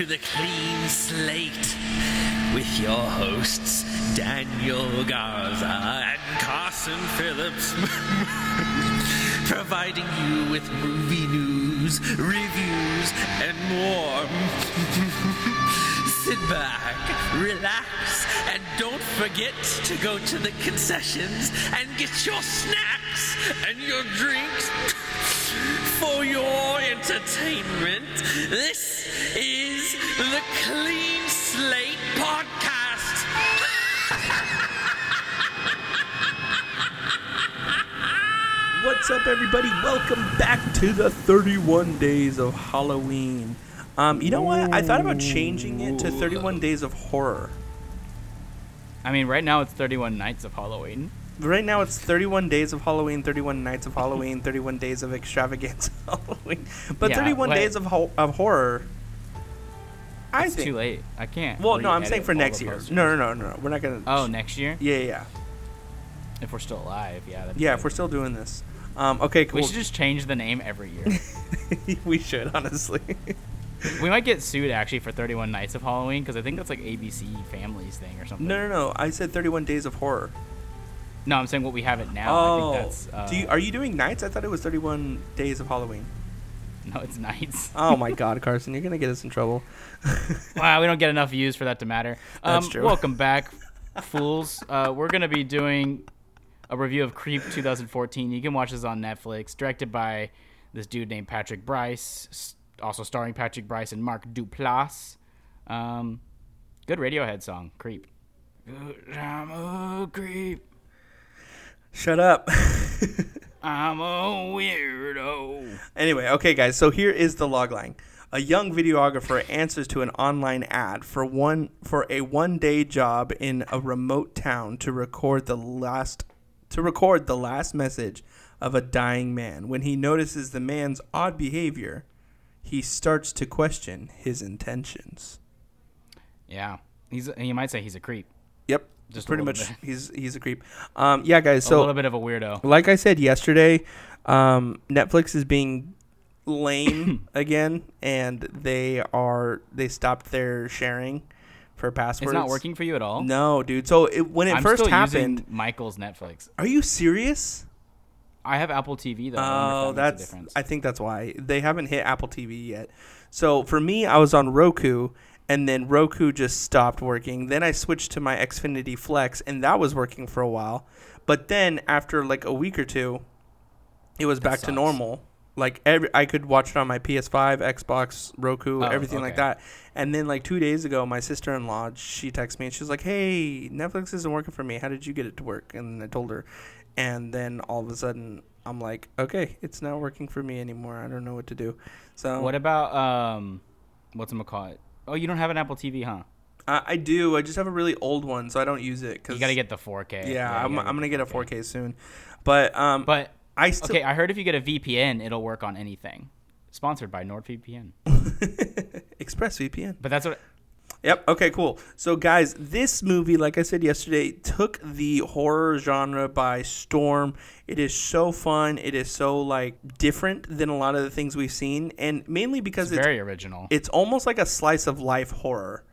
to the Clean Slate with your hosts, Daniel Garza and Carson Phillips, providing you with movie news, reviews, and more. Sit back, relax, and don't forget to go to the concessions and get your snacks and your drinks for your entertainment. This is the Clean Slate Podcast. What's up, everybody? Welcome back to the 31 Days of Halloween. Um, you know what? I thought about changing it to 31 Days of Horror. I mean, right now it's 31 Nights of Halloween. Right now, it's 31 Days of Halloween, 31 Nights of Halloween, 31 Days of Extravaganza Halloween. But Yeah, 31 wait. Days of, ho- of Horror. I It's think. too late. I can't. Well, no, I'm saying for next year. No, no, no, no. We're not gonna. Oh, next year? Yeah, yeah, If we're still alive, yeah. yeah. If we're still doing this. Um, okay, cool. We should just change the name every year. we should honestly. we might get sued actually for 31 Nights of Halloween because I think that's like ABC Families thing or something. no, no, no. I said 31 Days of Horror. No, I'm saying what we have it now. oh, I think that's. Uh, do you, are you doing nights? I thought it was 31 Days of Halloween. No, it's Nights. Oh my God, Carson, you're gonna get us in trouble. wow, we don't get enough views for that to matter. Um, That's true. Welcome back, fools. Uh, we're gonna be doing a review of Creep 2014. You can watch this on Netflix. Directed by this dude named Patrick Brice. Also starring Patrick Brice and Mark Duplass. Um, good Radiohead song, Creep. Good, I'm a creep. Shut up. I'm a weirdo. anyway, okay, guys. So here is the logline. A young videographer answers to an online ad for one for a one-day job in a remote town to record the last to record the last message of a dying man. When he notices the man's odd behavior, he starts to question his intentions. Yeah, he's. You might say he's a creep. Yep, Just pretty much. bit. He's he's a creep. Um, yeah, guys. So a little bit of a weirdo. like I said yesterday, um, Netflix is being lame again, and they are they stopped their sharing for passwords. It's not working for you at all. No, dude. So it, when it I'm first still happened, using Michael's Netflix. are you serious? I have Apple TV though. Oh, that that's. I think that's why they haven't hit Apple TV yet. So for me, I was on Roku, and then Roku just stopped working. Then I switched to my Xfinity Flex, and that was working for a while. But then after like a week or two, it was back to normal. Like every, I could watch it on my PS5, Xbox, Roku, Oh, everything like that. And then like two days ago, my sister-in-law she texted me and she was like, "Hey, Netflix isn't working for me. How did you get it to work?" And I told her, and then all of a sudden I'm like, "Okay, it's not working for me anymore. I don't know what to do." So What about um, what's it call it? Oh, you don't have an Apple TV, huh? I, I do. I just have a really old one, so I don't use it. Cause You gotta get the 4K. Yeah, you I'm, I'm gonna get a 4K soon, but um, But I still okay, I heard if you get a VPN, it'll work on anything. Sponsored by NordVPN. ExpressVPN. But that's what. Yep. Okay. Cool. So, guys, this movie, like I said yesterday, took the horror genre by storm. It is so fun. It is so like different than a lot of the things we've seen, and mainly because It's it's very original. it's almost like a slice of life horror.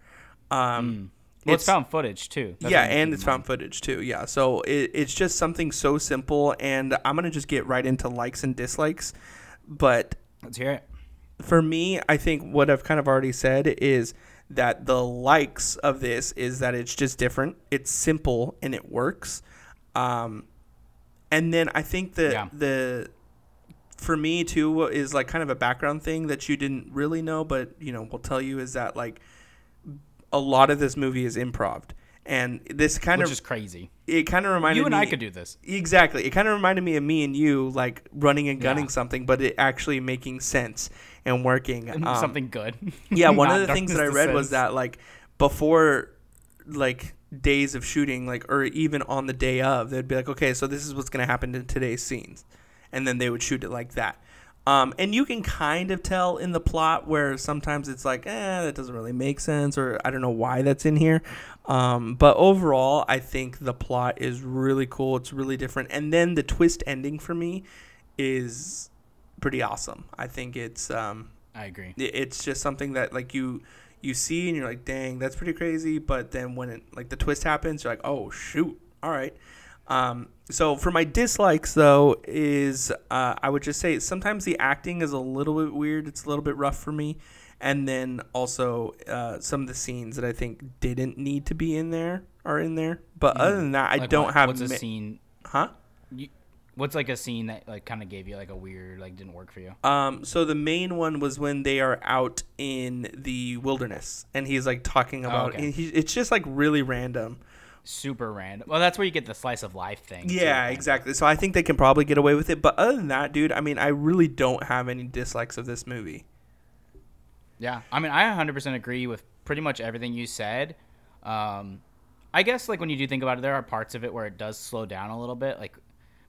Um, well, it's, it's- found footage too. That's yeah, and it's found footage too. Yeah, so it, it's just something so simple, and I'm gonna just get right into likes and dislikes. But Let's hear it. for me, I think what I've kind of already said is that the likes of this is that it's just different. It's simple and it works. Um, and then I think that Yeah. the for me too is like kind of a background thing that you didn't really know, but you know, we'll tell you is that like a lot of this movie is improv. And this kind Which of is crazy. it kind of reminded You and me I could do this. Exactly. It kind of reminded me of me and you, like running and gunning Yeah. something, but it actually making sense and working. Um, Something good. Yeah, one of the things that I read was that like before, like days of shooting, like or even on the day of, they'd be like, okay, so this is what's gonna happen in today's scenes, and then they would shoot it like that. Um, and you can kind of tell in the plot where sometimes it's like, eh, that doesn't really make sense, or I don't know why that's in here. Um, but overall, I think the plot is really cool. It's really different. And then the twist ending for me is pretty awesome. I think it's um, I agree. it's just something that like you you see and you're like, dang, that's pretty crazy. But then when it like the twist happens, you're like, oh shoot, all right. Um, so for my dislikes though is uh, I would just say sometimes the acting is a little bit weird. It's a little bit rough for me, and then also uh, some of the scenes that I think didn't need to be in there are in there. But other than that, I Mm. Like don't what- have What's a scene? huh. You, what's like a scene that like kind of gave you like a weird like didn't work for you? Um, so the main one was when they are out in the wilderness, and he's like talking about. okay. and he, it's just like really random. Super random. Well, that's where you get the slice of life thing. Yeah, of. exactly. So I think they can probably get away with it. But other than that, dude, I mean, I really don't have any dislikes of this movie. Yeah, I mean, I 100% agree with pretty much everything you said. Um, I guess like when you do think about it, there are parts of it where it does slow down a little bit. Like,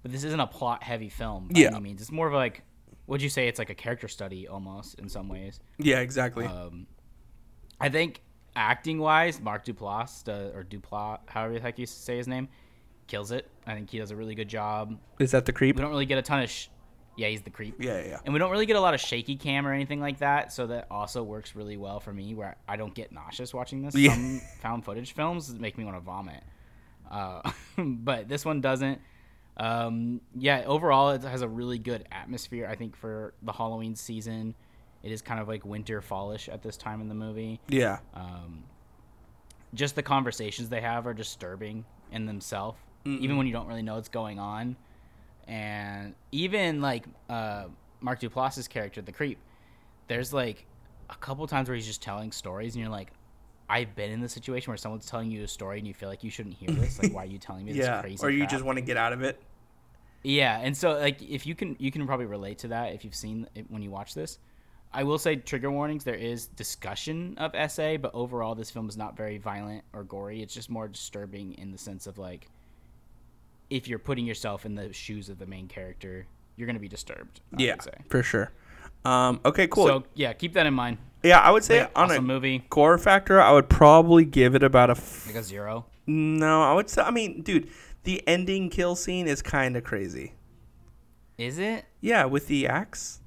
but this isn't a plot-heavy film by Yeah. any means. It's more of like, would you say it's like a character study almost in some ways? Yeah, exactly. Um, I think acting-wise, Mark Duplass does, or Duplass, however the heck you say his name, kills it. I think he does a really good job. Is that the creep? We don't really get a ton of. Sh- yeah, he's the creep. Yeah, yeah. And we don't really get a lot of shaky cam or anything like that, so that also works really well for me, where I don't get nauseous watching this. Yeah. Some found footage films make me want to vomit, uh, but this one doesn't. Um, yeah, overall, it has a really good atmosphere. I think for the Halloween season, it is kind of like winter fallish at this time in the movie. Yeah. Just the conversations they have are disturbing in themselves, even when you don't really know what's going on. And even like uh, Mark Duplass's character, the creep, there's like a couple times where he's just telling stories, and you're like, I've been in the situation where someone's telling you a story and you feel like you shouldn't hear this. Like, why are you telling me this Yeah. crazy? Or you crap? just want to get out of it. Yeah, and so like if you can you can probably relate to that if you've seen it when you watch this. I will say trigger warnings. There is discussion of SA, but overall this film is not very violent or gory. It's just more disturbing in the sense of like if you're putting yourself in the shoes of the main character, you're gonna be disturbed. I yeah, would say. for sure. Um, okay, cool. So yeah, keep that in mind. yeah, I would say Like, on awesome a movie, core factor, I would probably give it about a. F- like a zero. no, I would say. I mean, dude, the ending kill scene is kind of crazy. Is it? Yeah, with the axe.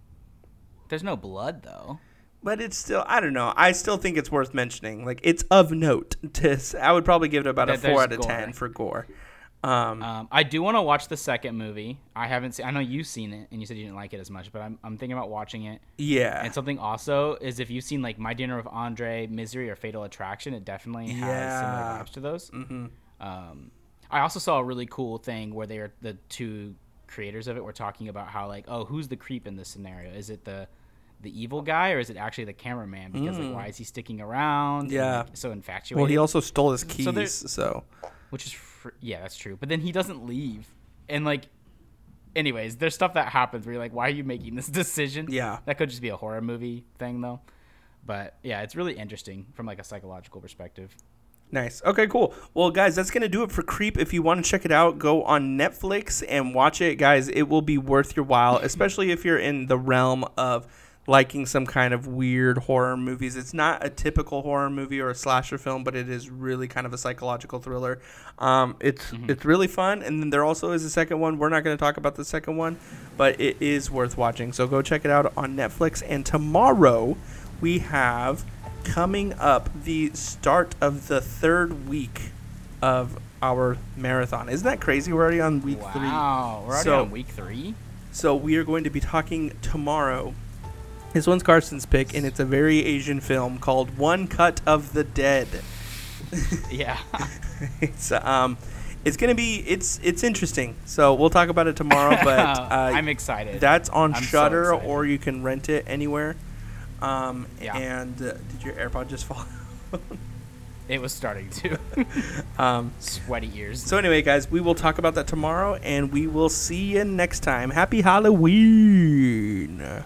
There's no blood though. But it's still, I don't know. I still think it's worth mentioning. Like, it's of note. To, I would probably give it about a four out of gore. ten for gore. Um, Um, I do want to watch the second movie. I haven't seen. I know you've seen it, and you said you didn't like it as much, but I'm, I'm thinking about watching it. yeah, And something also is if you've seen like My Dinner with Andre, Misery, or Fatal Attraction, it definitely has similar vibes to those. Mm-hmm. Um, I also saw a really cool thing where they are the two creators of it were talking about how like, oh, who's the creep in this scenario? Is it the the evil guy or is it actually the cameraman? Because like, why is he sticking around? and, Mm. Yeah. like, so infatuated. well, he also stole his keys, So so which is fr- yeah, that's true. But then he doesn't leave, and like, anyways, there's stuff that happens where you're like, why are you making this decision? Yeah. that could just be a horror movie thing though. But yeah, it's really interesting from like a psychological perspective. Nice. Okay, cool. Well, guys, that's going to do it for Creep. If you want to check it out, go on Netflix and watch it. Guys, it will be worth your while, especially if you're in the realm of liking some kind of weird horror movies. It's not a typical horror movie or a slasher film, but it is really kind of a psychological thriller. Um, it's it's really fun, and then there also is a second one. We're not going to talk about the second one, but it is worth watching. So go check it out on Netflix. And tomorrow we have coming up the start of the third week of our marathon. Isn't that crazy? We're already on week three. Wow, we're already So- on week three. So we are going to be talking tomorrow. This one's Carson's pick, and it's a very Asian film called One Cut of the Dead. Yeah, it's um, it's gonna be it's it's interesting. So we'll talk about it tomorrow. But uh, I'm excited. that's on I'm Shutter, excited. or you can rent it anywhere. Um, Yeah. and uh, did your AirPod just fall? it was starting to um, sweaty ears. so anyway, guys, we will talk about that tomorrow, and we will see you next time. Happy Halloween!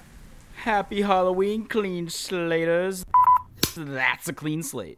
Happy Halloween, clean slaters. That's a clean slate.